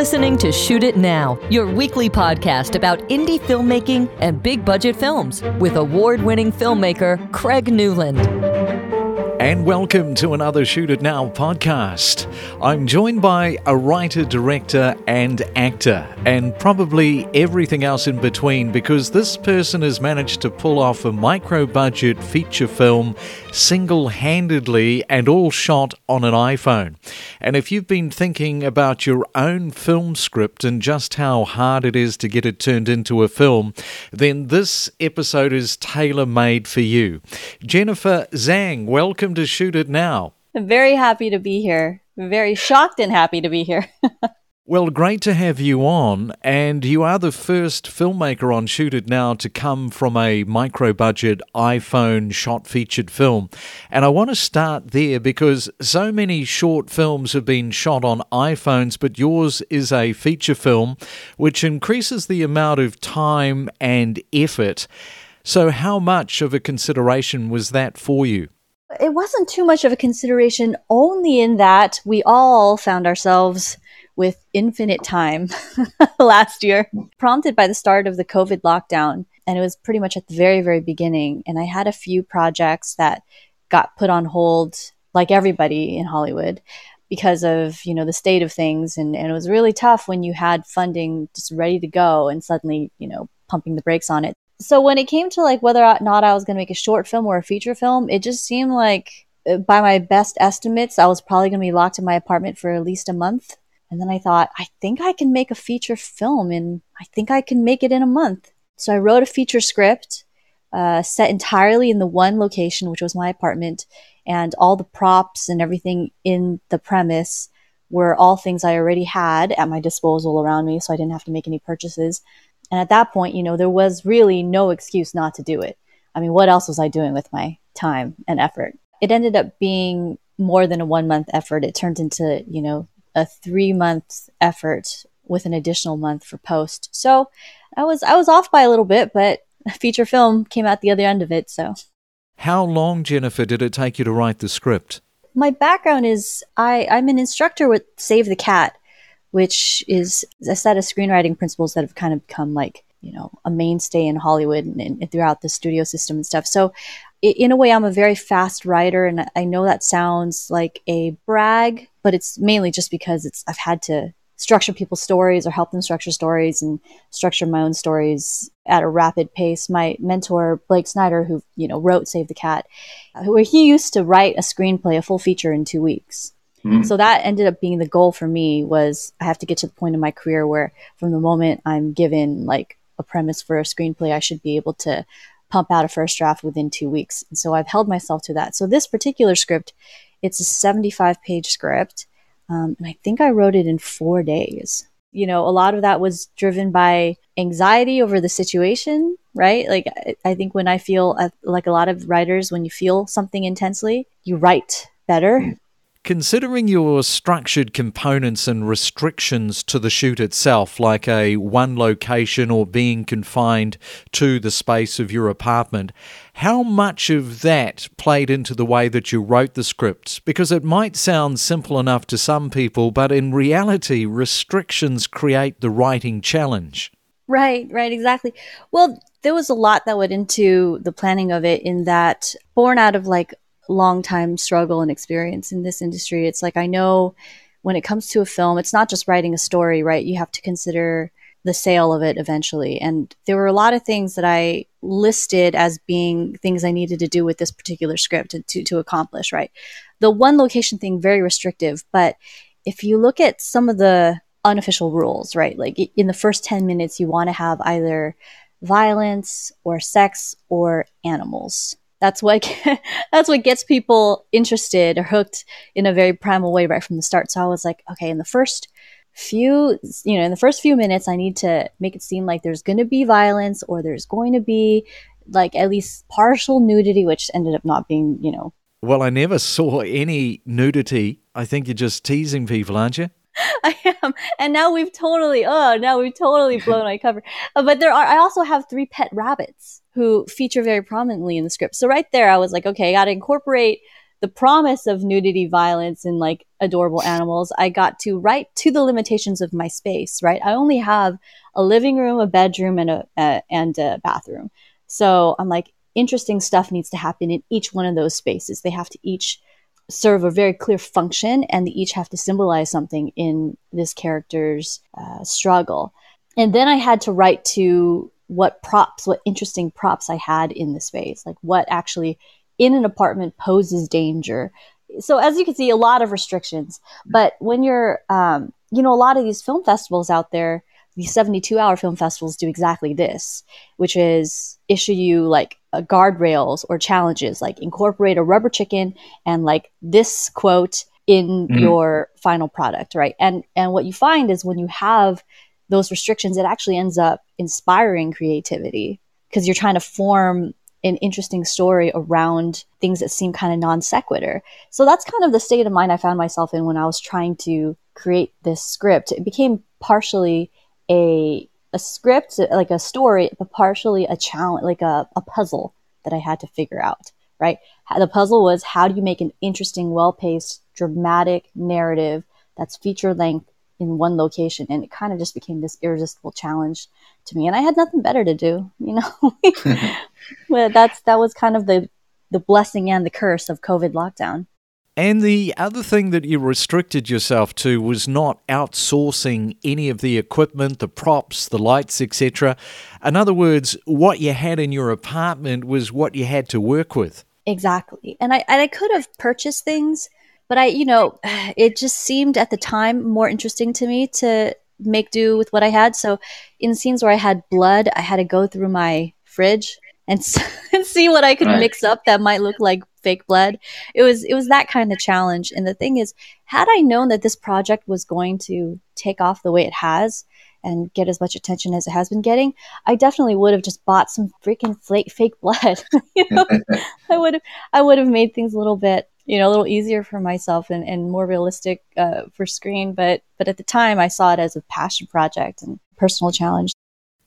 listening to Shoot It Now, your weekly podcast about indie filmmaking and big budget films with award winning filmmaker Craig Newland. And welcome to another Shoot It Now podcast. I'm joined by a writer, director, and actor, and probably everything else in between because this person has managed to pull off a micro budget feature film single handedly and all shot on an iPhone. And if you've been thinking about your own film script and just how hard it is to get it turned into a film, then this episode is tailor made for you. Jennifer Zhang, welcome to Shoot It Now. I'm very happy to be here. Very shocked and happy to be here. well, great to have you on. And you are the first filmmaker on Shoot It Now to come from a micro budget iPhone shot featured film. And I want to start there because so many short films have been shot on iPhones, but yours is a feature film, which increases the amount of time and effort. So, how much of a consideration was that for you? It wasn't too much of a consideration, only in that we all found ourselves with infinite time last year, prompted by the start of the COVID lockdown. And it was pretty much at the very, very beginning. And I had a few projects that got put on hold, like everybody in Hollywood, because of you know the state of things. And, and it was really tough when you had funding just ready to go and suddenly you know pumping the brakes on it so when it came to like whether or not I was going to make a short film or a feature film, it just seemed like uh, by my best estimates, I was probably going to be locked in my apartment for at least a month. And then I thought, I think I can make a feature film and I think I can make it in a month. So I wrote a feature script uh, set entirely in the one location, which was my apartment, and all the props and everything in the premise were all things I already had at my disposal around me, so I didn't have to make any purchases. And at that point, you know, there was really no excuse not to do it. I mean, what else was I doing with my time and effort? It ended up being more than a one month effort. It turned into, you know, a three month effort with an additional month for post. So I was I was off by a little bit, but a feature film came out the other end of it. So how long, Jennifer, did it take you to write the script? My background is I, I'm an instructor with Save the Cat, which is a set of screenwriting principles that have kind of become like you know a mainstay in Hollywood and, and throughout the studio system and stuff. So in a way, I'm a very fast writer, and I know that sounds like a brag, but it's mainly just because it's I've had to structure people's stories or help them structure stories and structure my own stories at a rapid pace. My mentor Blake Snyder, who you know wrote Save the Cat, where he used to write a screenplay, a full feature in two weeks. Mm-hmm. So that ended up being the goal for me was I have to get to the point in my career where from the moment I'm given like a premise for a screenplay, I should be able to pump out a first draft within two weeks. And so I've held myself to that. So this particular script, it's a 75 page script. Um, and I think I wrote it in four days. You know, a lot of that was driven by anxiety over the situation, right? Like, I think when I feel uh, like a lot of writers, when you feel something intensely, you write better. Considering your structured components and restrictions to the shoot itself, like a one location or being confined to the space of your apartment, how much of that played into the way that you wrote the script? Because it might sound simple enough to some people, but in reality, restrictions create the writing challenge. Right, right, exactly. Well, there was a lot that went into the planning of it in that born out of like long time struggle and experience in this industry. It's like I know when it comes to a film, it's not just writing a story, right? You have to consider the sale of it eventually. And there were a lot of things that I listed as being things I needed to do with this particular script to, to accomplish, right? The one location thing, very restrictive. But if you look at some of the unofficial rules, right? Like in the first 10 minutes, you want to have either violence or sex or animals that's what that's what gets people interested or hooked in a very primal way right from the start. So I was like, okay, in the first few you know in the first few minutes i need to make it seem like there's going to be violence or there's going to be like at least partial nudity which ended up not being you know. Well i never saw any nudity. I think you're just teasing people aren't you? I am, and now we've totally oh now we've totally blown my cover. Uh, but there are I also have three pet rabbits who feature very prominently in the script. So right there, I was like, okay, I got to incorporate the promise of nudity, violence, and like adorable animals, I got to right to the limitations of my space. Right, I only have a living room, a bedroom, and a, a and a bathroom. So I'm like, interesting stuff needs to happen in each one of those spaces. They have to each serve a very clear function, and they each have to symbolize something in this character's uh, struggle. And then I had to write to what props, what interesting props I had in the space, like what actually in an apartment poses danger. So as you can see, a lot of restrictions. But when you're, um, you know, a lot of these film festivals out there, these 72 hour film festivals do exactly this, which is issue you like guardrails or challenges, like incorporate a rubber chicken and like this quote in mm-hmm. your final product, right? And and what you find is when you have those restrictions, it actually ends up inspiring creativity because you're trying to form an interesting story around things that seem kind of non sequitur. So that's kind of the state of mind I found myself in when I was trying to create this script. It became partially a a script, like a story, but partially a challenge, like a, a puzzle that I had to figure out, right? The puzzle was how do you make an interesting, well paced, dramatic narrative that's feature length in one location? And it kind of just became this irresistible challenge to me. And I had nothing better to do, you know? but that's, that was kind of the, the blessing and the curse of COVID lockdown. And the other thing that you restricted yourself to was not outsourcing any of the equipment, the props, the lights, etc. In other words, what you had in your apartment was what you had to work with. Exactly. And I and I could have purchased things, but I, you know, it just seemed at the time more interesting to me to make do with what I had. So in scenes where I had blood, I had to go through my fridge and, and see what I could right. mix up that might look like fake blood. It was it was that kind of challenge. And the thing is, had I known that this project was going to take off the way it has and get as much attention as it has been getting, I definitely would have just bought some freaking fake fake blood. you know, I would have I would have made things a little bit you know a little easier for myself and, and more realistic uh, for screen. But but at the time, I saw it as a passion project and personal challenge.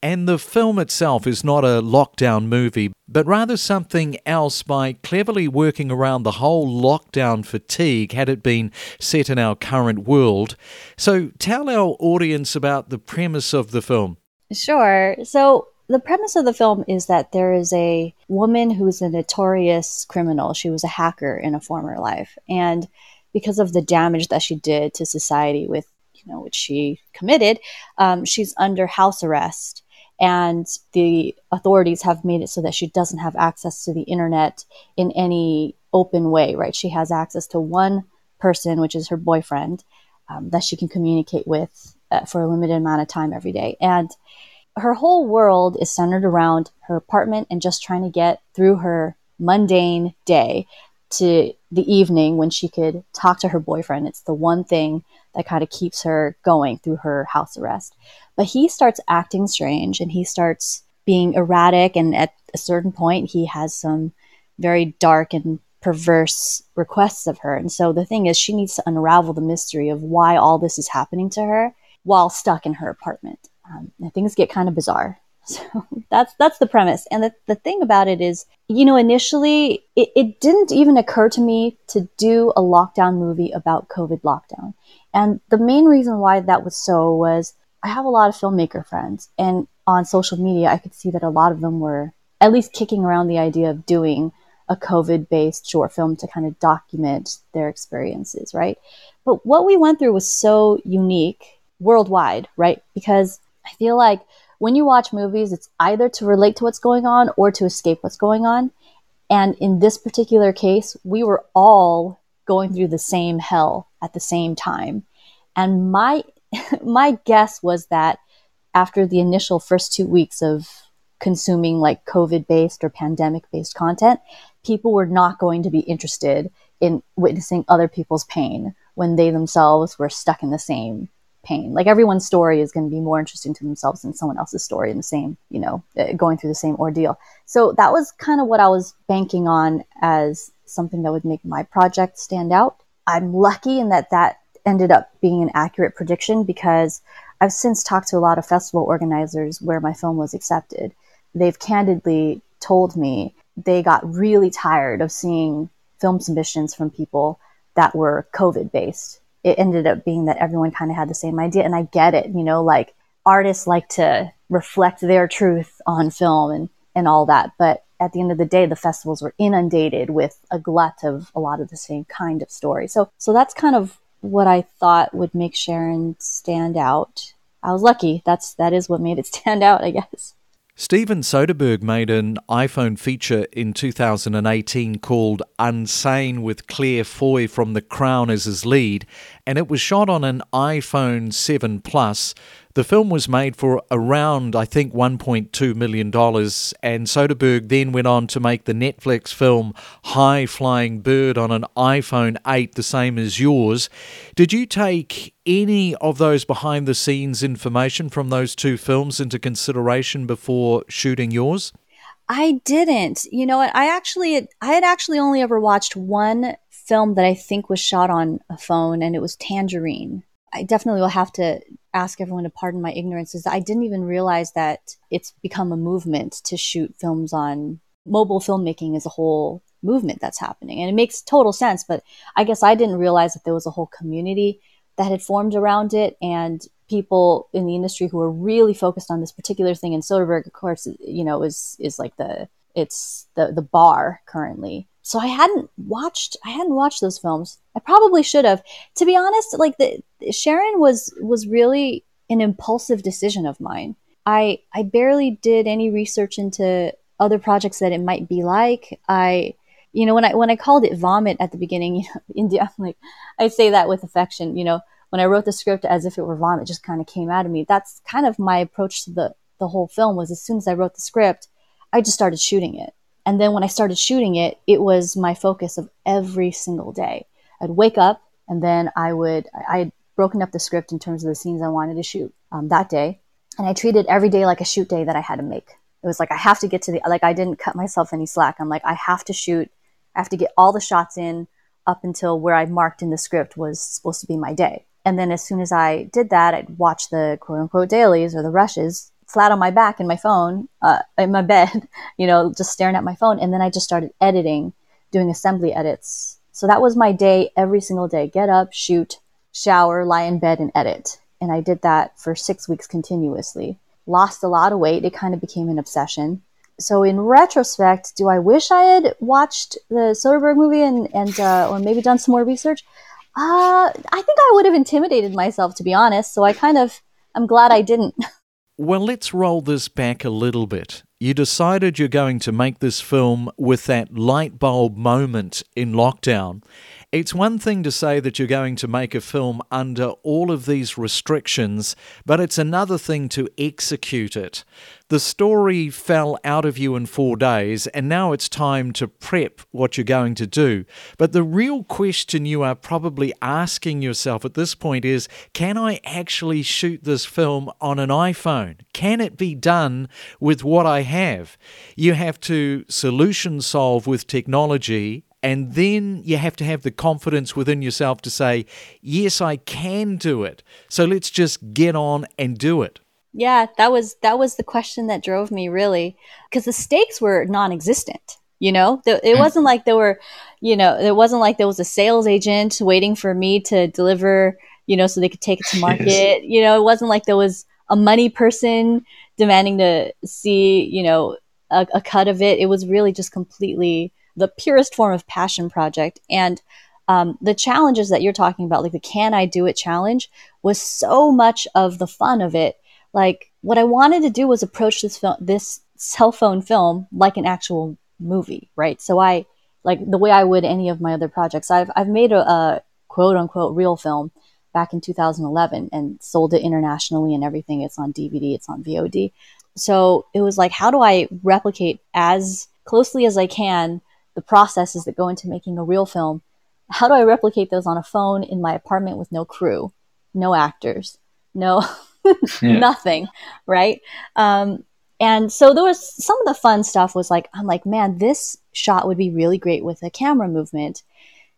And the film itself is not a lockdown movie, but rather something else by cleverly working around the whole lockdown fatigue had it been set in our current world. So tell our audience about the premise of the film. Sure. So the premise of the film is that there is a woman who's a notorious criminal. She was a hacker in a former life. And because of the damage that she did to society with, you know, which she committed, um, she's under house arrest and the authorities have made it so that she doesn't have access to the internet in any open way right she has access to one person which is her boyfriend um, that she can communicate with uh, for a limited amount of time every day and her whole world is centered around her apartment and just trying to get through her mundane day to the evening when she could talk to her boyfriend. It's the one thing that kind of keeps her going through her house arrest. But he starts acting strange and he starts being erratic. And at a certain point, he has some very dark and perverse requests of her. And so the thing is, she needs to unravel the mystery of why all this is happening to her while stuck in her apartment. Um, things get kind of bizarre. So that's that's the premise. And the, the thing about it is, you know, initially it, it didn't even occur to me to do a lockdown movie about COVID lockdown. And the main reason why that was so was I have a lot of filmmaker friends, and on social media, I could see that a lot of them were at least kicking around the idea of doing a COVID based short film to kind of document their experiences, right? But what we went through was so unique worldwide, right? Because I feel like when you watch movies, it's either to relate to what's going on or to escape what's going on. And in this particular case, we were all going through the same hell at the same time. And my my guess was that after the initial first two weeks of consuming like COVID based or pandemic based content, people were not going to be interested in witnessing other people's pain when they themselves were stuck in the same pain. Like everyone's story is going to be more interesting to themselves than someone else's story in the same, you know, uh, going through the same ordeal. So that was kind of what I was banking on as something that would make my project stand out. I'm lucky in that that ended up being an accurate prediction because I've since talked to a lot of festival organizers where my film was accepted. They've candidly told me they got really tired of seeing film submissions from people that were COVID based. It ended up being that everyone kind of had the same idea. And I get it, you know, like artists like to reflect their truth on film and, and all that. But at the end of the day, the festivals were inundated with a glut of a lot of the same kind of story. So, so that's kind of what I thought would make Charon stand out. I was lucky. That's that is what made it stand out, I guess. Steven Soderbergh made an iPhone feature in 2018 called Unsane with Claire Foy from The Crown as his lead, and it was shot on an iPhone 7 Plus. The film was made for around, I think, $1.2 million, and Soderbergh then went on to make the Netflix film High Flying Bird on an iPhone 8, the same as yours. Did you take any of those behind the scenes information from those two films into consideration before shooting yours? I didn't. You know? I actually I had actually only ever watched one film that I think was shot on a phone and it was Tangerine. I definitely will have to ask everyone to pardon my ignorance is I didn't even realize that it's become a movement to shoot films on mobile filmmaking as a whole movement that's happening. And it makes total sense, but I guess I didn't realize that there was a whole community that had formed around it and people in the industry who are really focused on this particular thing. And Soderbergh, of course, you know, is is like the it's the the bar currently. So I hadn't watched I hadn't watched those films. I probably should have. To be honest, like the Charon was was really an impulsive decision of mine. I I barely did any research into other projects that it might be like. I you know when I when I called it vomit at the beginning, you know, India, I'm like I say that with affection, you know, when I wrote the script as if it were vomit just kind of came out of me. That's kind of my approach to the the whole film was as soon as I wrote the script, I just started shooting it. And then when I started shooting it, it was my focus of every single day. I'd wake up and then I would, I had broken up the script in terms of the scenes I wanted to shoot um, that day. And I treated every day like a shoot day that I had to make. It was like, I have to get to the, like, I didn't cut myself any slack. I'm like, I have to shoot, I have to get all the shots in up until where I marked in the script was supposed to be my day. And then as soon as I did that, I'd watch the quote unquote dailies or the rushes flat on my back in my phone, uh, in my bed, you know, just staring at my phone. And then I just started editing, doing assembly edits. So that was my day every single day get up, shoot, shower, lie in bed, and edit. And I did that for six weeks continuously. Lost a lot of weight. It kind of became an obsession. So in retrospect, do I wish I had watched the Soderbergh movie and, and uh, or maybe done some more research? Uh, I think I would have intimidated myself, to be honest. So I kind of, I'm glad I didn't. Well, let's roll this back a little bit. You decided you're going to make this film with that light bulb moment in lockdown, it's one thing to say that you're going to make a film under all of these restrictions, but it's another thing to execute it. The story fell out of you in four days, and now it's time to prep what you're going to do. But the real question you are probably asking yourself at this point is can I actually shoot this film on an iPhone? Can it be done with what I have? You have to solution solve with technology and then you have to have the confidence within yourself to say, yes, I can do it. So let's just get on and do it. Yeah, that was that was the question that drove me really because the stakes were non-existent. You know, it mm. wasn't like there were, you know, it wasn't like there was a sales agent waiting for me to deliver, you know, so they could take it to market. Yes. You know, it wasn't like there was a money person demanding to see, you know, a, a cut of it. It was really just completely the purest form of passion project. And um, the challenges that you're talking about, like the can I do it challenge, was so much of the fun of it. Like what I wanted to do was approach this film, this cell phone film, like an actual movie, right? So I like the way I would any of my other projects. I've I've made a, a quote unquote real film back in 2011 and sold it internationally and everything. It's on DVD, it's on VOD. So it was like, how do I replicate as closely as I can the processes that go into making a real film. How do I replicate those on a phone in my apartment with no crew, no actors, no nothing, right? Um, and so there was some of the fun stuff was like, I'm like, man, this shot would be really great with a camera movement.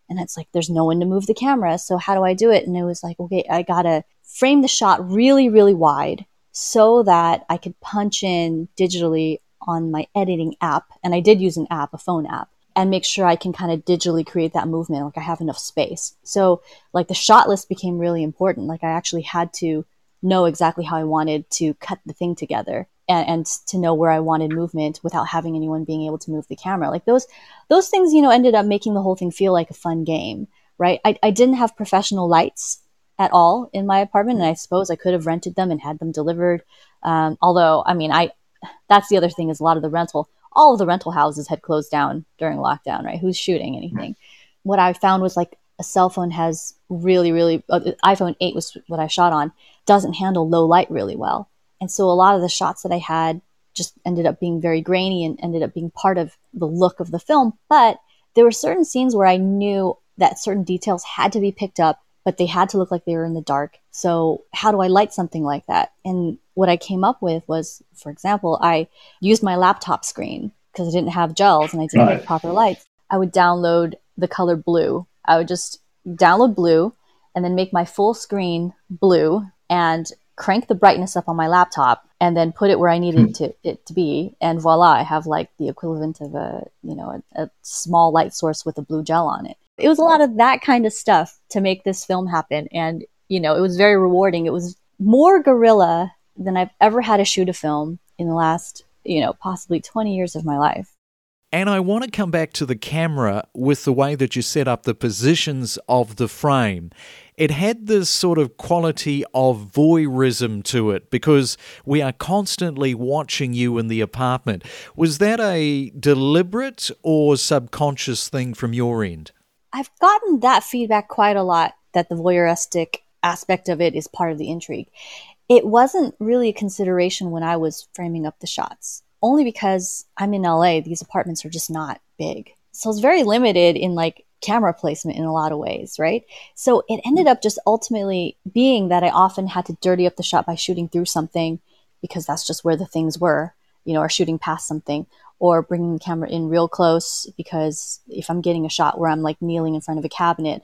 And it's like, there's no one to move the camera. So how do I do it? And it was like, okay, I gotta frame the shot really, really wide so that I could punch in digitally on my editing app. And I did use an app, a phone app and make sure I can kind of digitally create that movement. Like I have enough space. So like the shot list became really important. Like I actually had to know exactly how I wanted to cut the thing together and, and to know where I wanted movement without having anyone being able to move the camera. Like those, those things, you know, ended up making the whole thing feel like a fun game, right? I, I didn't have professional lights at all in my apartment. And I suppose I could have rented them and had them delivered. Um, although, I mean, I, that's the other thing is a lot of the rental, all of the rental houses had closed down during lockdown, right? Who's shooting anything? What I found was like a cell phone has really, really, uh, iPhone 8 was what I shot on, doesn't handle low light really well. And so a lot of the shots that I had just ended up being very grainy and ended up being part of the look of the film. But there were certain scenes where I knew that certain details had to be picked up, but they had to look like they were in the dark. So, how do I light something like that? And what I came up with was, for example, I used my laptop screen because I didn't have gels and I didn't right. have proper lights. I would download the color blue. I would just download blue and then make my full screen blue and crank the brightness up on my laptop and then put it where I needed hmm. to, it to be. And voila, I have like the equivalent of a, you know, a, a small light source with a blue gel on it. It was a lot of that kind of stuff to make this film happen. And, you know, it was very rewarding. It was more guerrilla than I've ever had to shoot a film in the last, you know, possibly 20 years of my life. And I want to come back to the camera with the way that you set up the positions of the frame. It had this sort of quality of voyeurism to it because we are constantly watching you in the apartment. Was that a deliberate or subconscious thing from your end? I've gotten that feedback quite a lot that the voyeuristic aspect of it is part of the intrigue. It wasn't really a consideration when I was framing up the shots only because I'm in LA, these apartments are just not big. So it's very limited in like camera placement in a lot of ways, right? So it ended up just ultimately being that I often had to dirty up the shot by shooting through something because that's just where the things were, you know, or shooting past something or bringing the camera in real close because if I'm getting a shot where I'm like kneeling in front of a cabinet,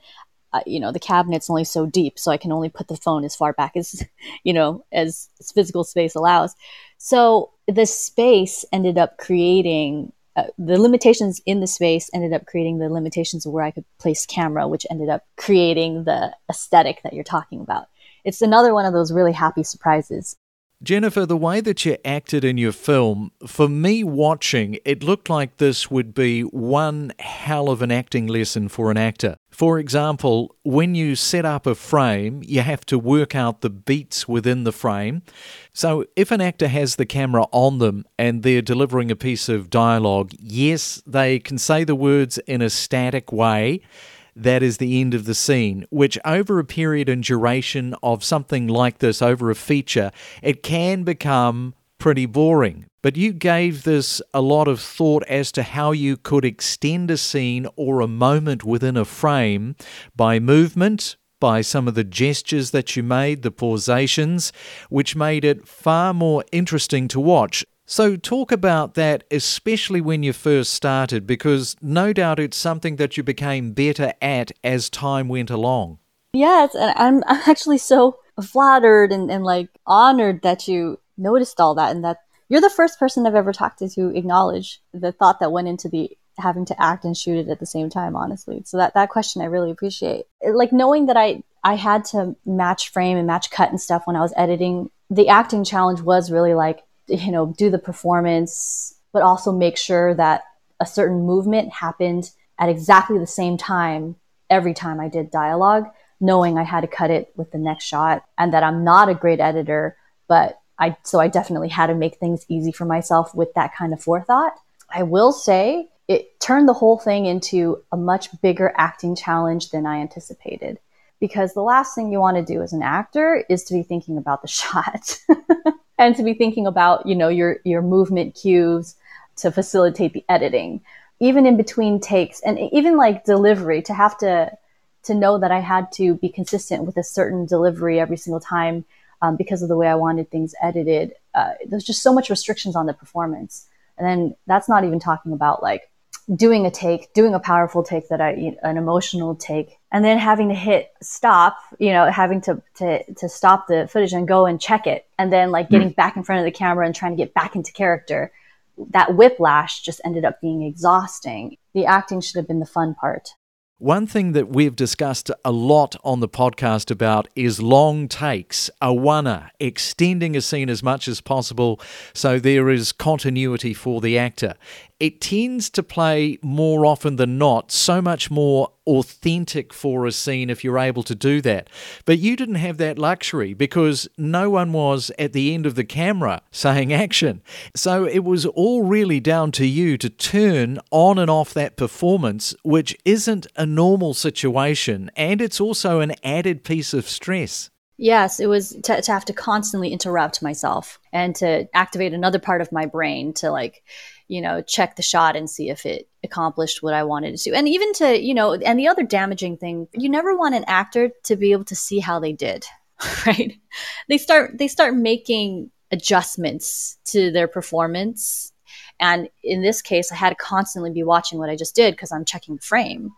uh, you know, the cabinet's only so deep, so I can only put the phone as far back as, you know, as physical space allows. So the space ended up creating uh, the limitations in the space ended up creating the limitations of where I could place camera, which ended up creating the aesthetic that you're talking about. It's another one of those really happy surprises. Jennifer, the way that you acted in your film, for me watching, it looked like this would be one hell of an acting lesson for an actor. For example, when you set up a frame, you have to work out the beats within the frame. So, if an actor has the camera on them and they're delivering a piece of dialogue, yes, they can say the words in a static way that is the end of the scene, which over a period and duration of something like this, over a feature, it can become pretty boring. But you gave this a lot of thought as to how you could extend a scene or a moment within a frame by movement, by some of the gestures that you made, the pausations, which made it far more interesting to watch. So, talk about that, especially when you first started, because no doubt it's something that you became better at as time went along. Yes, and I'm, I'm actually so flattered and, and like honored that you noticed all that and that you're the first person I've ever talked to to acknowledge the thought that went into the having to act and shoot it at the same time, honestly. So that, that question I really appreciate. Like knowing that I, I had to match frame and match cut and stuff when I was editing, the acting challenge was really like you know, do the performance, but also make sure that a certain movement happened at exactly the same time every time I did dialogue, knowing I had to cut it with the next shot and that I'm not a great editor, but I, so I definitely had to make things easy for myself with that kind of forethought. I will say it turned the whole thing into a much bigger acting challenge than I anticipated because the last thing you want to do as an actor is to be thinking about the shot and to be thinking about, you know, your, your movement cues to facilitate the editing, even in between takes and even like delivery to have to, to know that I had to be consistent with a certain delivery every single time um, because of the way I wanted things edited. Uh, there's just so much restrictions on the performance. And then that's not even talking about like doing a take, doing a powerful take that I, an emotional take, and then having to hit stop, you know, having to, to, to stop the footage and go and check it. And then like getting mm. back in front of the camera and trying to get back into character. that whiplash just ended up being exhausting. The acting should have been the fun part. One thing that we've discussed a lot on the podcast about is long takes, a awana, extending a scene as much as possible so there is continuity for the actor it tends to play more often than not so much more authentic for a scene if you're able to do that. But you didn't have that luxury because no one was at the end of the camera saying action. So it was all really down to you to turn on and off that performance, which isn't a normal situation. And it's also an added piece of stress. Yes, it was to, to have to constantly interrupt myself and to activate another part of my brain to like you know, check the shot and see if it accomplished what I wanted to. And even to, you know, and the other damaging thing, you never want an actor to be able to see how they did, right? They start they start making adjustments to their performance. And in this case, I had to constantly be watching what I just did because I'm checking the frame.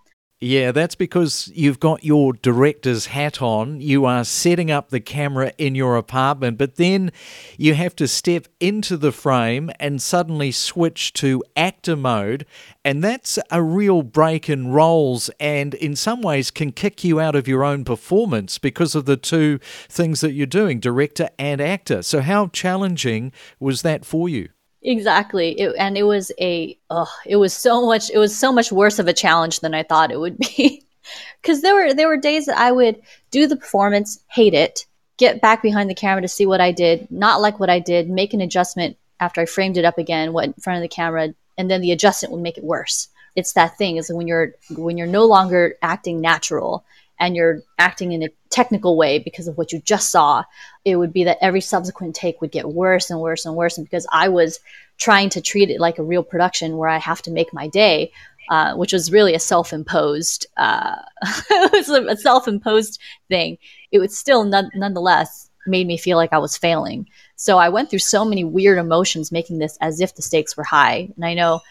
Yeah, that's because you've got your director's hat on. You are setting up the camera in your apartment, but then you have to step into the frame and suddenly switch to actor mode. And that's a real break in roles and in some ways can kick you out of your own performance because of the two things that you're doing, director and actor. So, how challenging was that for you? Exactly. It, and it was a, oh, it was so much, it was so much worse of a challenge than I thought it would be. Cause there were, there were days that I would do the performance, hate it, get back behind the camera to see what I did, not like what I did, make an adjustment after I framed it up again, went in front of the camera, and then the adjustment would make it worse. It's that thing is when you're, when you're no longer acting natural and you're acting in a technical way because of what you just saw, it would be that every subsequent take would get worse and worse and worse. And because I was trying to treat it like a real production where I have to make my day, uh, which was really a self-imposed, uh, a self-imposed thing. It would still none- nonetheless made me feel like I was failing. So I went through so many weird emotions making this as if the stakes were high. And I know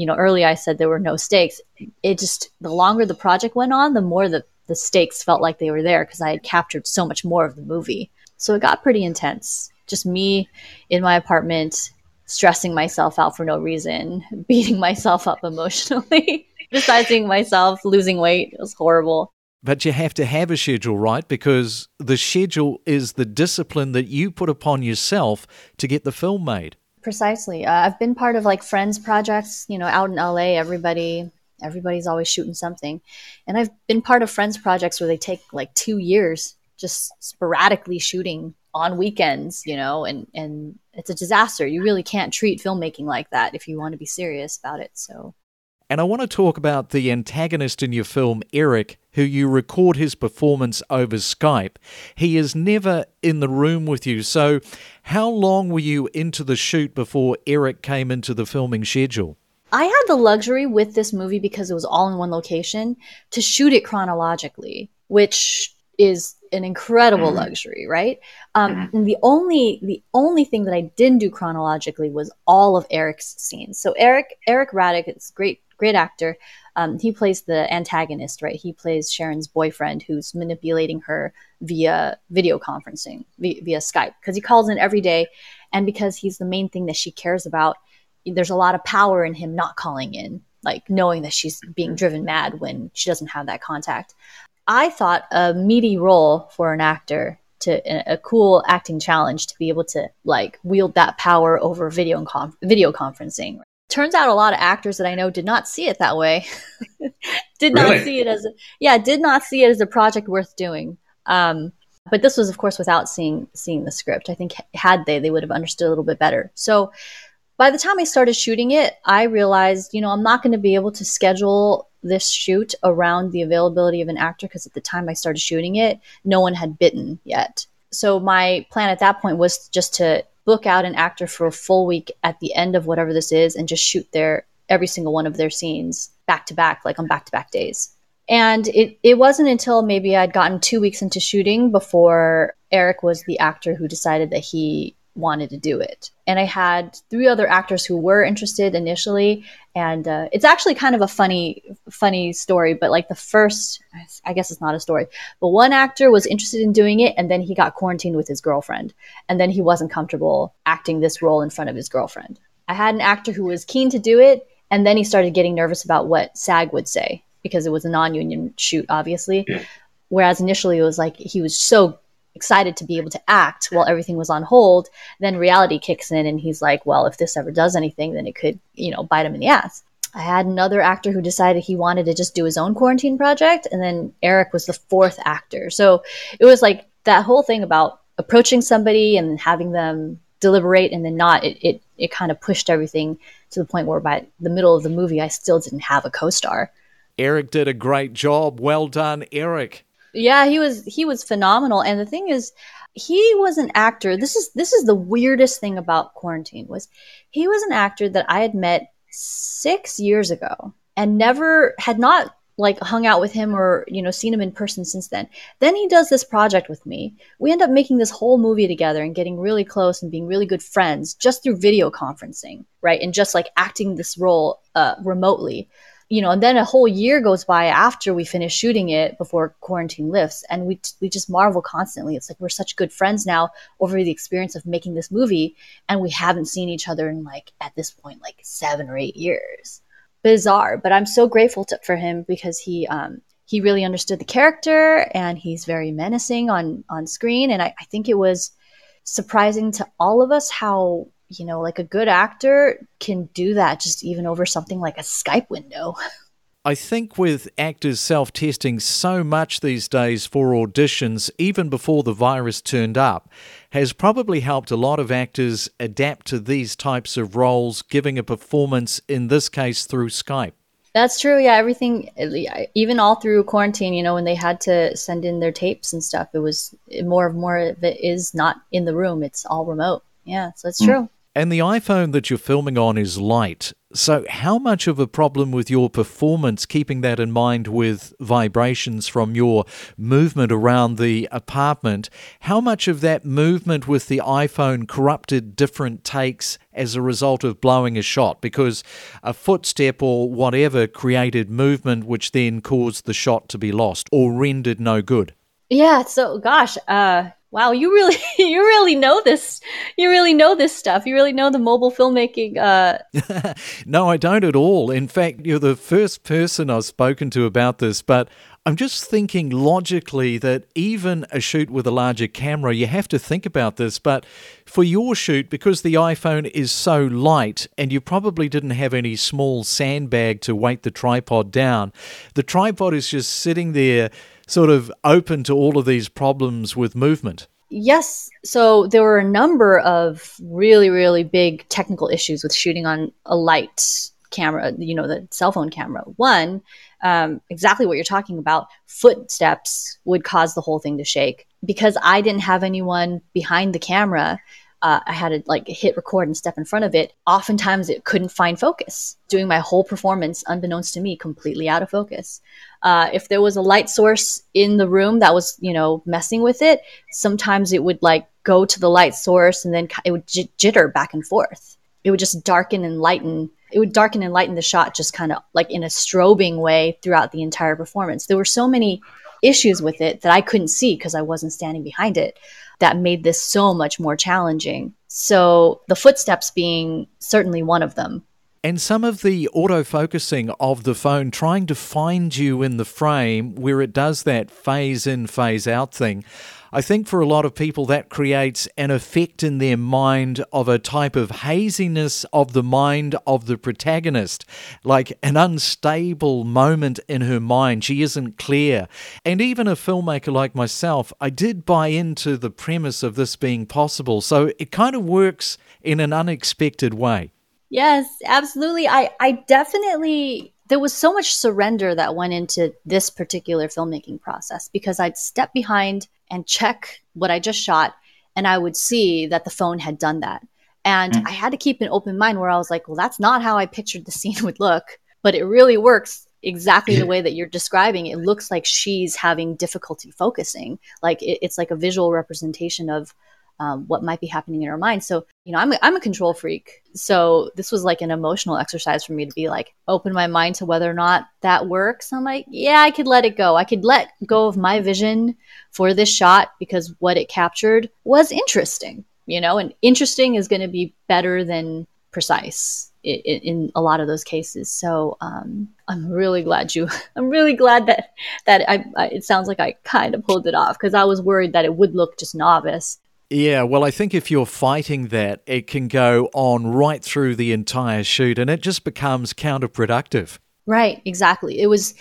you know, early I said there were no stakes. It just the longer the project went on, the more the the stakes felt like they were there because I had captured so much more of the movie. So it got pretty intense. Just me in my apartment, stressing myself out for no reason, beating myself up emotionally, criticizing myself, losing weight. It was horrible. But you have to have a schedule, right? Because the schedule is the discipline that you put upon yourself to get the film made. Precisely. Uh, I've been part of like friends projects, you know, out in LA. Everybody everybody's always shooting something. And I've been part of friends projects where they take like two years just sporadically shooting on weekends, you know, and, and it's a disaster. You really can't treat filmmaking like that if you want to be serious about it. So and I want to talk about the antagonist in your film, Eric, who you record his performance over Skype. He is never in the room with you. So, how long were you into the shoot before Eric came into the filming schedule? I had the luxury with this movie because it was all in one location to shoot it chronologically, which is an incredible mm-hmm. luxury, right? Um, mm-hmm. And the only the only thing that I didn't do chronologically was all of Eric's scenes. So Eric Eric Radek, it's great great actor. Um, he plays the antagonist, right? He plays Charon's boyfriend who's manipulating her via video conferencing via, via Skype because he calls in every day, and because he's the main thing that she cares about there's a lot of power in him not calling in, like knowing that she's being driven mad when she doesn't have that contact. I thought a meaty role for an actor to a, cool acting challenge to be able to like wield that power over video and conf- video conferencing. Turns out a lot of actors that I know did not see it that way. did not see it as a, yeah, did not see it as a project worth doing. Um, but this was, of course, without seeing seeing the script. I think had they, they would have understood a little bit better. So by the time I started shooting it, I realized, you know, I'm not going to be able to schedule this shoot around the availability of an actor because at the time I started shooting it, no one had bitten yet. So my plan at that point was just to book out an actor for a full week at the end of whatever this is and just shoot their every single one of their scenes back to back, like on back to back days. And it, it wasn't until maybe I'd gotten two weeks into shooting before Eric was the actor who decided that he wanted to do it. And I had three other actors who were interested initially, and uh, it's actually kind of a funny, funny story. But like the first, I guess it's not a story, but one actor was interested in doing it, and then he got quarantined with his girlfriend, and then he wasn't comfortable acting this role in front of his girlfriend I had an actor who was keen to do it, and then he started getting nervous about what SAG would say because it was a non-union shoot, obviously. Whereas initially it was like he was so excited to be able to act while everything was on hold. Then reality kicks in, and he's like, "Well, if this ever does anything, then it could, you know, bite him in the ass." I had another actor who decided he wanted to just do his own quarantine project, and then Eric was the fourth actor. So it was like that whole thing about approaching somebody and having them deliberate and then not. It it, it kind of pushed everything to the point where by the middle of the movie, I still didn't have a co-star. Eric did a great job. Well done, Eric. Yeah, he was he was phenomenal. And the thing is, he was an actor. This is this is the weirdest thing about quarantine was he was an actor that I had met six years ago and never had not like hung out with him or you know seen him in person since then then he does this project with me we end up making this whole movie together and getting really close and being really good friends just through video conferencing right and just like acting this role uh, remotely you know and then a whole year goes by after we finish shooting it before quarantine lifts and we we just marvel constantly it's like we're such good friends now over the experience of making this movie and we haven't seen each other in like at this point like 7 or 8 years bizarre, but I'm so grateful to, for him because he um, he really understood the character and he's very menacing on on screen. And I, I think it was surprising to all of us how you know like a good actor can do that just even over something like a Skype window. I think with actors self testing so much these days for auditions, even before the virus turned up, has probably helped a lot of actors adapt to these types of roles, giving a performance, in this case, through Skype. That's true. Yeah, everything, even all through quarantine, you know, when they had to send in their tapes and stuff, it was more and more of it is not in the room; it's all remote. Yeah, so it's mm. true. And the iPhone that you're filming on is light. So, how much of a problem with your performance, keeping that in mind with vibrations from your movement around the apartment, how much of that movement with the iPhone corrupted different takes as a result of blowing a shot? Because a footstep or whatever created movement, which then caused the shot to be lost or rendered no good. Yeah, so gosh, uh, wow, you really you really know this. You really know this stuff. You really know the mobile filmmaking. Uh... no, I don't at all. In fact, you're the first person I've spoken to about this, but I'm just thinking logically that even a shoot with a larger camera, you have to think about this. But for your shoot, because the iPhone is so light and you probably didn't have any small sandbag to weight the tripod down, the tripod is just sitting there sort of open to all of these problems with movement? Yes. So there were a number of really, really big technical issues with shooting on a light camera, you know, the cell phone camera. One, um, exactly what you're talking about, footsteps would cause the whole thing to shake. Because I didn't have anyone behind the camera, uh, I had to like hit record and step in front of it. Oftentimes it couldn't find focus, doing my whole performance, unbeknownst to me, completely out of focus. Uh, if there was a light source in the room that was, you know, messing with it, sometimes it would like go to the light source and then it would j- jitter back and forth. It would just darken and lighten. It would darken and lighten the shot just kind of like in a strobing way throughout the entire performance. There were so many issues with it that I couldn't see because I wasn't standing behind it that made this so much more challenging. So the footsteps being certainly one of them. And some of the autofocusing of the phone trying to find you in the frame where it does that phase in, phase out thing. I think for a lot of people that creates an effect in their mind of a type of haziness of the mind of the protagonist, like an unstable moment in her mind. She isn't clear. And even a filmmaker like myself, I did buy into the premise of this being possible. So it kind of works in an unexpected way. Yes, absolutely. I, I definitely, there was so much surrender that went into this particular filmmaking process because I'd step behind and check what I just shot and I would see that the phone had done that. And mm. I had to keep an open mind where I was like, well, that's not how I pictured the scene would look, but it really works exactly the way that you're describing. It looks like she's having difficulty focusing. Like it, it's like a visual representation of um, what might be happening in her mind. So, you know, I'm a, I'm a control freak. So this was like an emotional exercise for me to be like, open my mind to whether or not that works. I'm like, yeah, I could let it go. I could let go of my vision for this shot because what it captured was interesting, you know, and interesting is going to be better than precise in, in a lot of those cases. So um, I'm really glad you. I'm really glad that that I, I it sounds like I kind of pulled it off because I was worried that it would look just novice. Yeah, well, I think if you're fighting that, it can go on right through the entire shoot and it just becomes counterproductive. Right, exactly. It was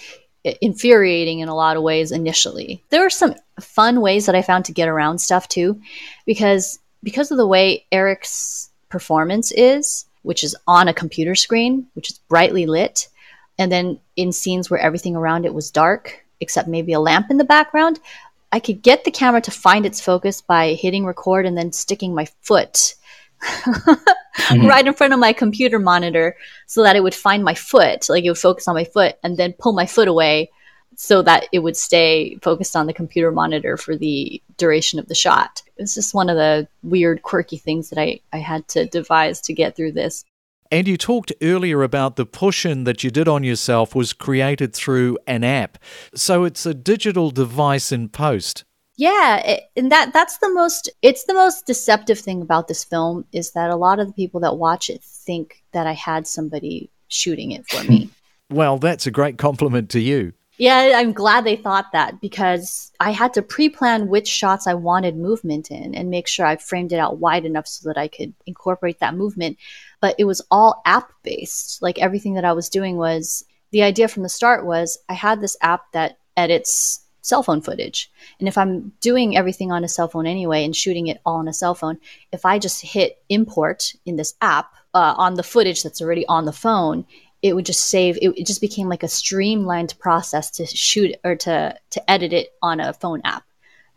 infuriating in a lot of ways initially. There were some fun ways that I found to get around stuff too because because of the way Eric's performance is, which is on a computer screen, which is brightly lit, and then in scenes where everything around it was dark except maybe a lamp in the background, I could get the camera to find its focus by hitting record and then sticking my foot mm-hmm. right in front of my computer monitor so that it would find my foot, like it would focus on my foot, and then pull my foot away so that it would stay focused on the computer monitor for the duration of the shot. It's just one of the weird, quirky things that I, I had to devise to get through this. And you talked earlier about the push in that you did on yourself was created through an app. So it's a digital device in post. Yeah, it, and that that's the most it's the most deceptive thing about this film is that a lot of the people that watch it think that I had somebody shooting it for me. well, that's a great compliment to you. Yeah, I'm glad they thought that because I had to pre-plan which shots I wanted movement in and make sure I framed it out wide enough so that I could incorporate that movement. But it was all app based. Like everything that I was doing was the idea from the start was I had this app that edits cell phone footage. And if I'm doing everything on a cell phone anyway and shooting it all on a cell phone, if I just hit import in this app uh, on the footage that's already on the phone, it would just save it, it just became like a streamlined process to shoot or to to edit it on a phone app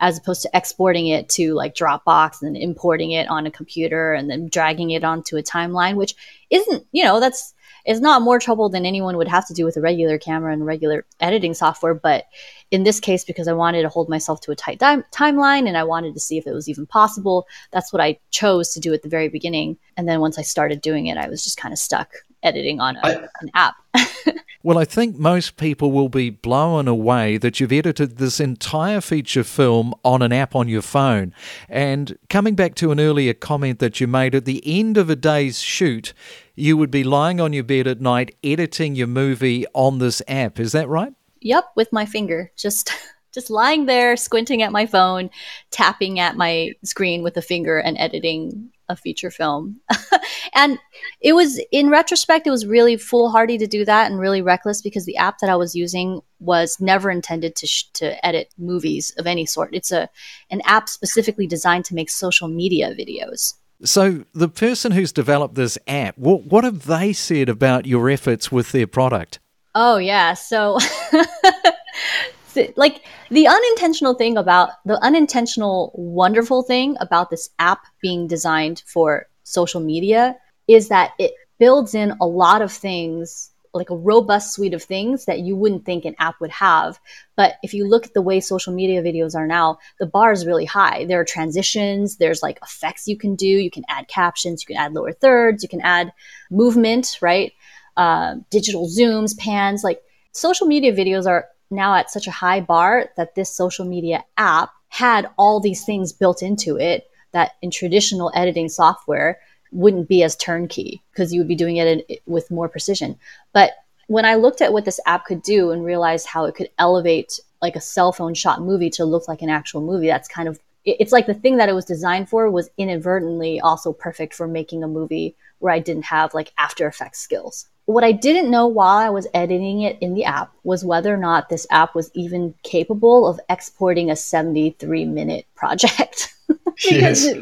as opposed to exporting it to like Dropbox and importing it on a computer and then dragging it onto a timeline, which isn't, you know, that's it's not more trouble than anyone would have to do with a regular camera and regular editing software. But in this case, because I wanted to hold myself to a tight di- timeline and I wanted to see if it was even possible, that's what I chose to do at the very beginning. And then once I started doing it, I was just kind of stuck editing on a, I, an app. well, I think most people will be blown away that you've edited this entire feature film on an app on your phone. And coming back to an earlier comment that you made at the end of a day's shoot, you would be lying on your bed at night editing your movie on this app. Is that right? Yep, with my finger. Just just lying there squinting at my phone, tapping at my screen with a finger and editing a feature film. and it was in retrospect it was really foolhardy to do that and really reckless because the app that I was using was never intended to sh- to edit movies of any sort. It's a an app specifically designed to make social media videos. So, the person who's developed this app, what, what have they said about your efforts with their product? Oh, yeah. So, like the unintentional thing about the unintentional wonderful thing about this app being designed for social media is that it builds in a lot of things like a robust suite of things that you wouldn't think an app would have. But if you look at the way social media videos are now, the bar is really high. There are transitions, there's like effects you can do, you can add captions, you can add lower thirds, you can add movement, right? Uh, digital zooms, pans. Like social media videos are now at such a high bar that this social media app had all these things built into it that in traditional editing software wouldn't be as turnkey because you would be doing it in, with more precision. But when I looked at what this app could do and realized how it could elevate like a cell phone shot movie to look like an actual movie, that's kind of it's like the thing that it was designed for was inadvertently also perfect for making a movie where I didn't have like After Effects skills. What I didn't know while I was editing it in the app was whether or not this app was even capable of exporting a 73 minute project. because yes.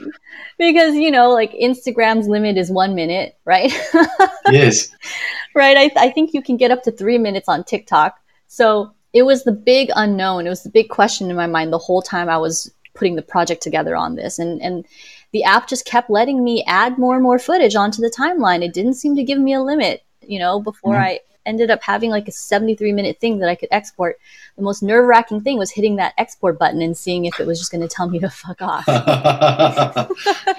because you know like instagram's limit is one minute right? Yes. Right? I, I think you can get up to three minutes on tiktok. So it was the big unknown. It was the big question in my mind the whole time i was putting the project together on this. And and the app just kept letting me add more and more footage onto the timeline. It didn't seem to give me a limit you know before mm-hmm. i ended up having like a 73 minute thing that I could export. The most nerve wracking thing was hitting that export button and seeing if it was just going to tell me to fuck off.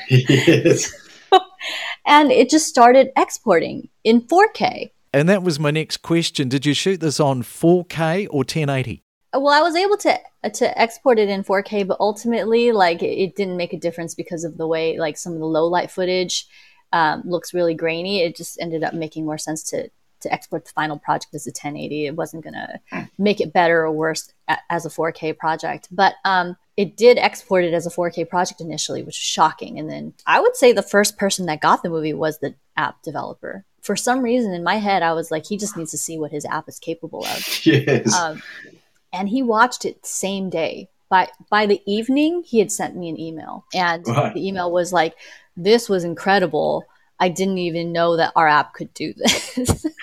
yes. and it just started exporting in 4K. And that was my next question. Did you shoot this on 4K or 1080? Well, I was able to to export it in 4K, but ultimately, like, it didn't make a difference because of the way, like, some of the low light footage um, looks really grainy. It just ended up making more sense to to export the final project as a 1080. It wasn't going to make it better or worse a- as a 4K project, but um, it did export it as a 4K project initially, which was shocking. And then I would say the first person that got the movie was the app developer. For some reason in my head, I was like, he just needs to see what his app is capable of. Yes. Um, and he watched it same day. By by the evening, he had sent me an email, and Right. the email was like, "This was incredible. I didn't even know that our app could do this."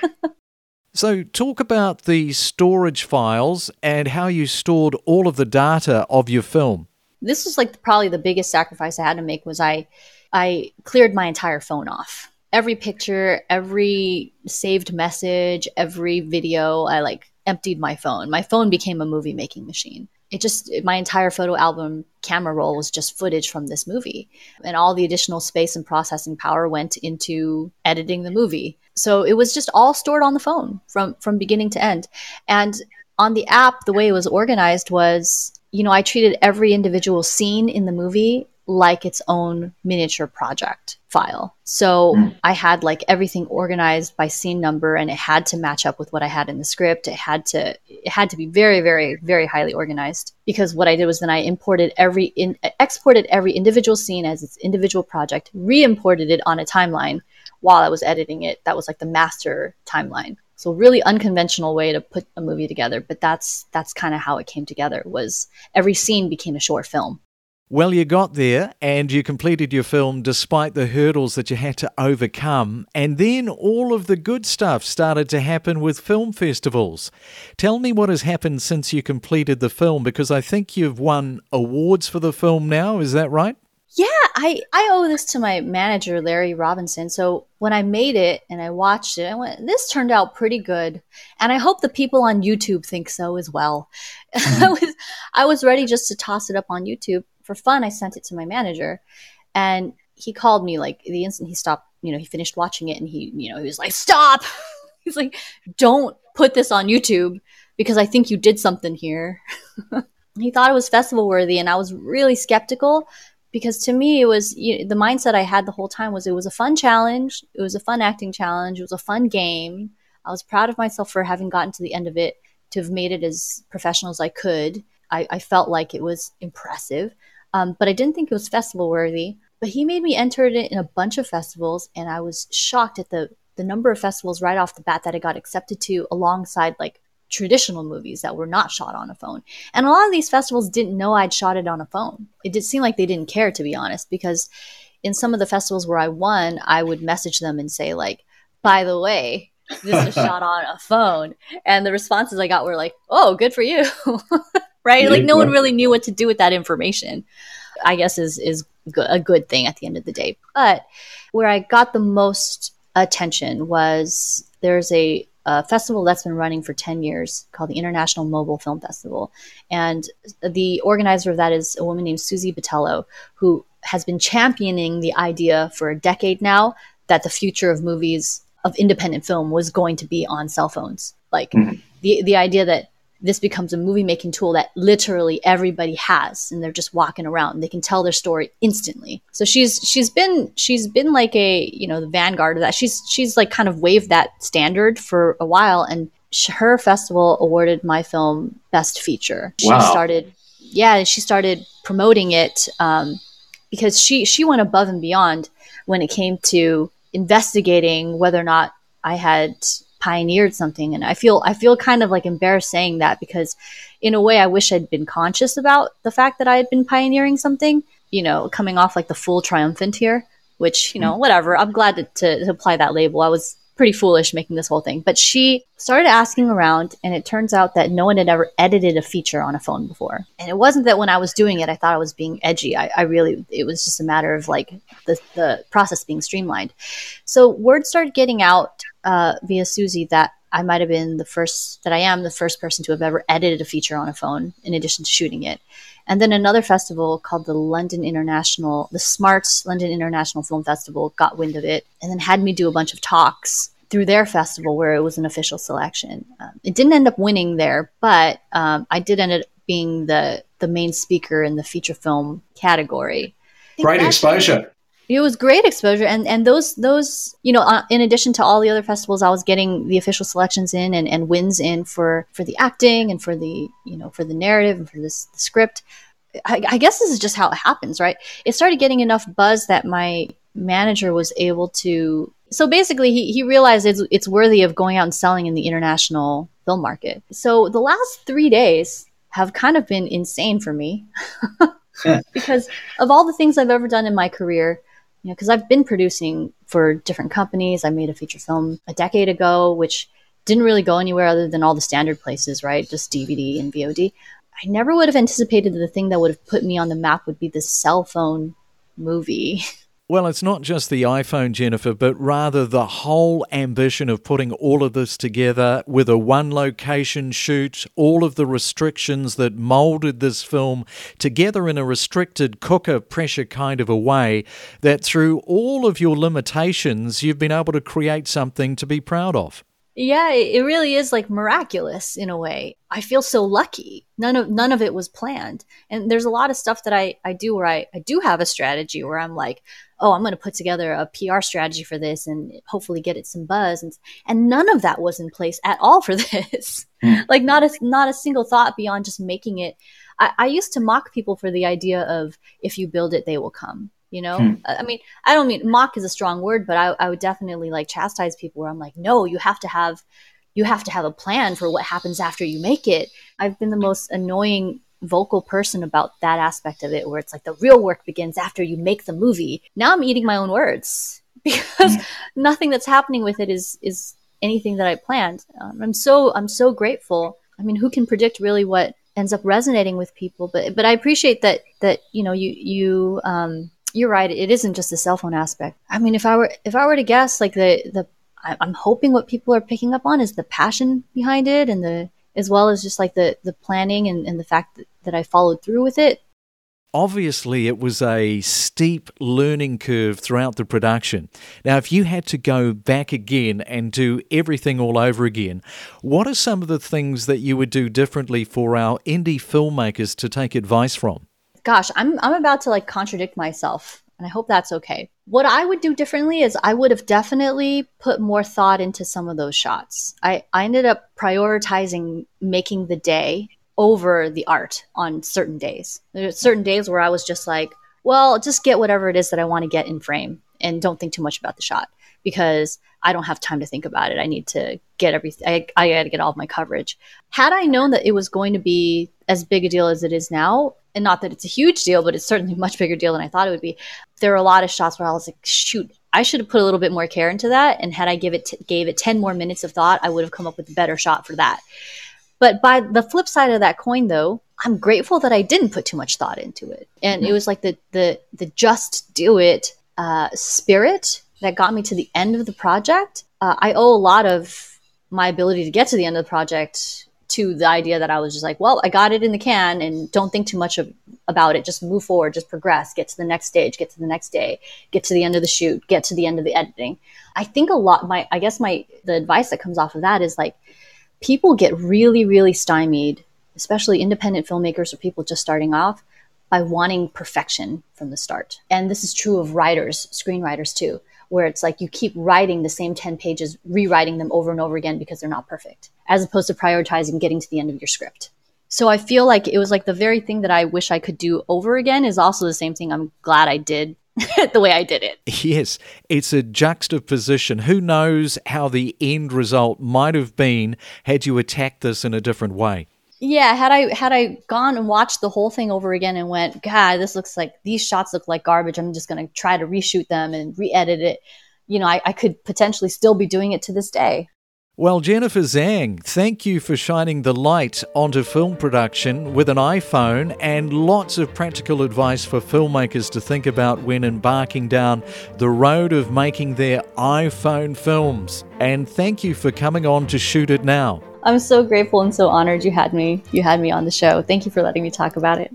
So, talk about the storage files and how you stored all of the data of your film. this was like probably the biggest sacrifice I had to make was I I cleared my entire phone off. Every picture, every saved message, every video, I like emptied my phone. My phone became a movie making machine. It just my entire photo album camera roll was just footage from this movie. And all the additional space and processing power went into editing the movie. So it was just all stored on the phone from from beginning to end. And on the app, the way it was organized was, you know, I treated every individual scene in the movie like its own miniature project file. So hmm. I had like everything organized by scene number and it had to match up with what I had in the script. It had to it had to be very very very highly organized because what I did was then I imported every in, exported every individual scene as its individual project, re-imported it on a timeline while I was editing it. That was like the master timeline. So really unconventional way to put a movie together, but that's that's kind of how it came together. Was every scene became a short film. Well, you got there and you completed your film despite the hurdles that you had to overcome. And then all of the good stuff started to happen with film festivals. Tell me what has happened since you completed the film because I think you've won awards for the film now. Is that right? Yeah, I, I owe this to my manager, Larry Robinson. So when I made it and I watched it, I went, this turned out pretty good. And I hope the people on YouTube think so as well. Hmm. I was I was ready just to toss it up on YouTube. For fun, I sent it to my manager and he called me like the instant he stopped, you know, he finished watching it and he, you know, he was like, Stop. He's like, Don't put this on YouTube because I think you did something here. he thought it was festival worthy and I was really skeptical because to me it was you the mindset i had the whole time was it was a fun challenge it was a fun acting challenge it was a fun game i was proud of myself for having gotten to the end of it to have made it as professional as i could i, I felt like it was impressive um, but i didn't think it was festival worthy but he made me enter it in a bunch of festivals and i was shocked at the the number of festivals right off the bat that i got accepted to alongside like traditional movies that were not shot on a phone. And a lot of these festivals didn't know I'd shot it on a phone. It did seem like they didn't care, to be honest, because in some of the festivals where I won, I would message them and say, like, by the way, this was shot on a phone. And the responses I got were like, oh, good for you. right? Like, no one really knew what to do with that information. I guess is is a good thing at the end of the day. But where I got the most attention was there's a a festival that's been running for 10 years called the International Mobile Film Festival. And the organizer of that is a woman named Susy Botello, who has been championing the idea for a decade now that the future of movies, of independent film, was going to be on cell phones. Like Mhm. the, the idea that this becomes a movie making tool that literally everybody has and they're just walking around. And they can tell their story instantly. So she's she's been she's been like a you know the vanguard of that. She's she's like kind of waved that standard for a while and her festival awarded my film best feature. She Wow. started yeah she started promoting it um, because she she went above and beyond when it came to investigating whether or not i had pioneered something. And i feel i feel kind of like embarrassed saying that because in a way i wish i'd been conscious about the fact that i had been pioneering something you know coming off like the full triumphant here which you know mm-hmm. whatever. I'm glad to, to, to apply that label. I was pretty foolish making this whole thing but she started asking around and it turns out that no one had ever edited a feature on a phone before. And it wasn't that when i was doing it i thought i was being edgy. I, I really it was just a matter of like the, the process being streamlined. So word started getting out uh, via Susy that I might have been the first, that I am the first person to have ever edited a feature on a phone in addition to shooting it. And then another festival called the London International, the Smarts London International Film Festival got wind of it and then had me do a bunch of talks through their festival where it was an official selection. Um, it didn't end up winning there, but um, I did end up being the, the main speaker in the feature film category. Great exposure. It was great exposure. And and those those you know uh, in addition to all the other festivals i was getting the official selections in and, and wins in for for the acting and for the you know for the narrative and for this the script. I, I guess this is just how it happens right? It started getting enough buzz that my manager was able to so basically he, he realized it's, it's worthy of going out and selling in the international film market. So the last three days have kind of been insane for me. Because of all the things I've ever done in my career, know, because I've been producing for different companies. I made a feature film a decade ago, which didn't really go anywhere other than all the standard places, right? Just DVD and VOD. I never would have anticipated that the thing that would have put me on the map would be this cell phone movie. Well, it's not just the iPhone, Jennifer, but rather the whole ambition of putting all of this together with a one location shoot, all of the restrictions that molded this film together in a restricted cooker pressure kind of a way, that through all of your limitations, you've been able to create something to be proud of. Yeah, it really is like miraculous in a way. I feel so lucky. None of none of it was planned. And there's a lot of stuff that I, I do where I, I do have a strategy where I'm like, oh, I'm going to put together a PR strategy for this and hopefully get it some buzz. And, and none of that was in place at all for this. Mm. like not a, not a single thought beyond just making it. I, I, used to mock people for the idea of if you build it, they will come. You know, hmm. I mean, I don't mean mock is a strong word, but I, I would definitely like chastise people where I'm like, no, you have to have, you have to have a plan for what happens after you make it. I've been the most annoying vocal person about that aspect of it where it's like the real work begins after you make the movie now i'm eating my own words because mm. nothing that's happening with it is is anything that i planned um, i'm so i'm so grateful i mean who can predict really what ends up resonating with people but but i appreciate that that you know you you um you're right it isn't just the cell phone aspect i mean if i were if i were to guess like the the i'm hoping what people are picking up on is the passion behind it and the as well as just like the the planning and, and the fact that, that I followed through with it. Obviously, it was a steep learning curve throughout the production. Now, if you had to go back again and do everything all over again, what are some of the things that you would do differently for our indie filmmakers to take advice from? Gosh, I'm, I'm about to like contradict myself and I hope that's okay. What I would do differently is I would have definitely put more thought into some of those shots. I, I ended up prioritizing making the day over the art on certain days. There's certain days where I was just like, well, just get whatever it is that I want to get in frame and don't think too much about the shot because I don't have time to think about it. I need to get everything, I, I got to get all of my coverage. Had I known that it was going to be as big a deal as it is now, and not that it's a huge deal, but it's certainly a much bigger deal than I thought it would be. There are a lot of shots where I was like, shoot, I should have put a little bit more care into that. And had I give it t- gave it 10 more minutes of thought, I would have come up with a better shot for that. But by the flip side of that coin, though, I'm grateful that I didn't put too much thought into it. And mm-hmm. it was like the the the just do it uh, spirit that got me to the end of the project. Uh, I owe a lot of my ability to get to the end of the project to the idea that I was just like, well, I got it in the can and don't think too much of, about it. Just move forward, just progress, get to the next stage, get to the next day, get to the end of the shoot, get to the end of the editing. I think a lot, my, I guess my, the advice that comes off of that is like, people get really, really stymied, especially independent filmmakers or people just starting off, by wanting perfection from the start. And this is true of writers, screenwriters too, where it's like you keep writing the same 10 pages, rewriting them over and over again because they're not perfect, as opposed to prioritizing getting to the end of your script. So I feel like it was like the very thing that I wish I could do over again is also the same thing I'm glad I did the way I did it. Yes, it's a juxtaposition. Who knows how the end result might have been had you attacked this in a different way? Yeah, had I had I gone and watched the whole thing over again and went, God, this looks like these shots look like garbage. I'm just gonna try to reshoot them and re-edit it. You know, I, I could potentially still be doing it to this day. Well, Jennifer Zhang, thank you for shining the light onto film production with an iPhone and lots of practical advice for filmmakers to think about when embarking down the road of making their iPhone films. And thank you for coming on to Shoot It Now. I'm so grateful and so honored you had me. You had me on the show. Thank you for letting me talk about it.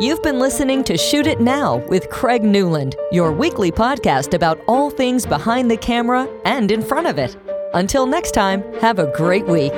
You've been listening to Shoot It Now with Craig Newland, your weekly podcast about all things behind the camera and in front of it. Until next time, have a great week.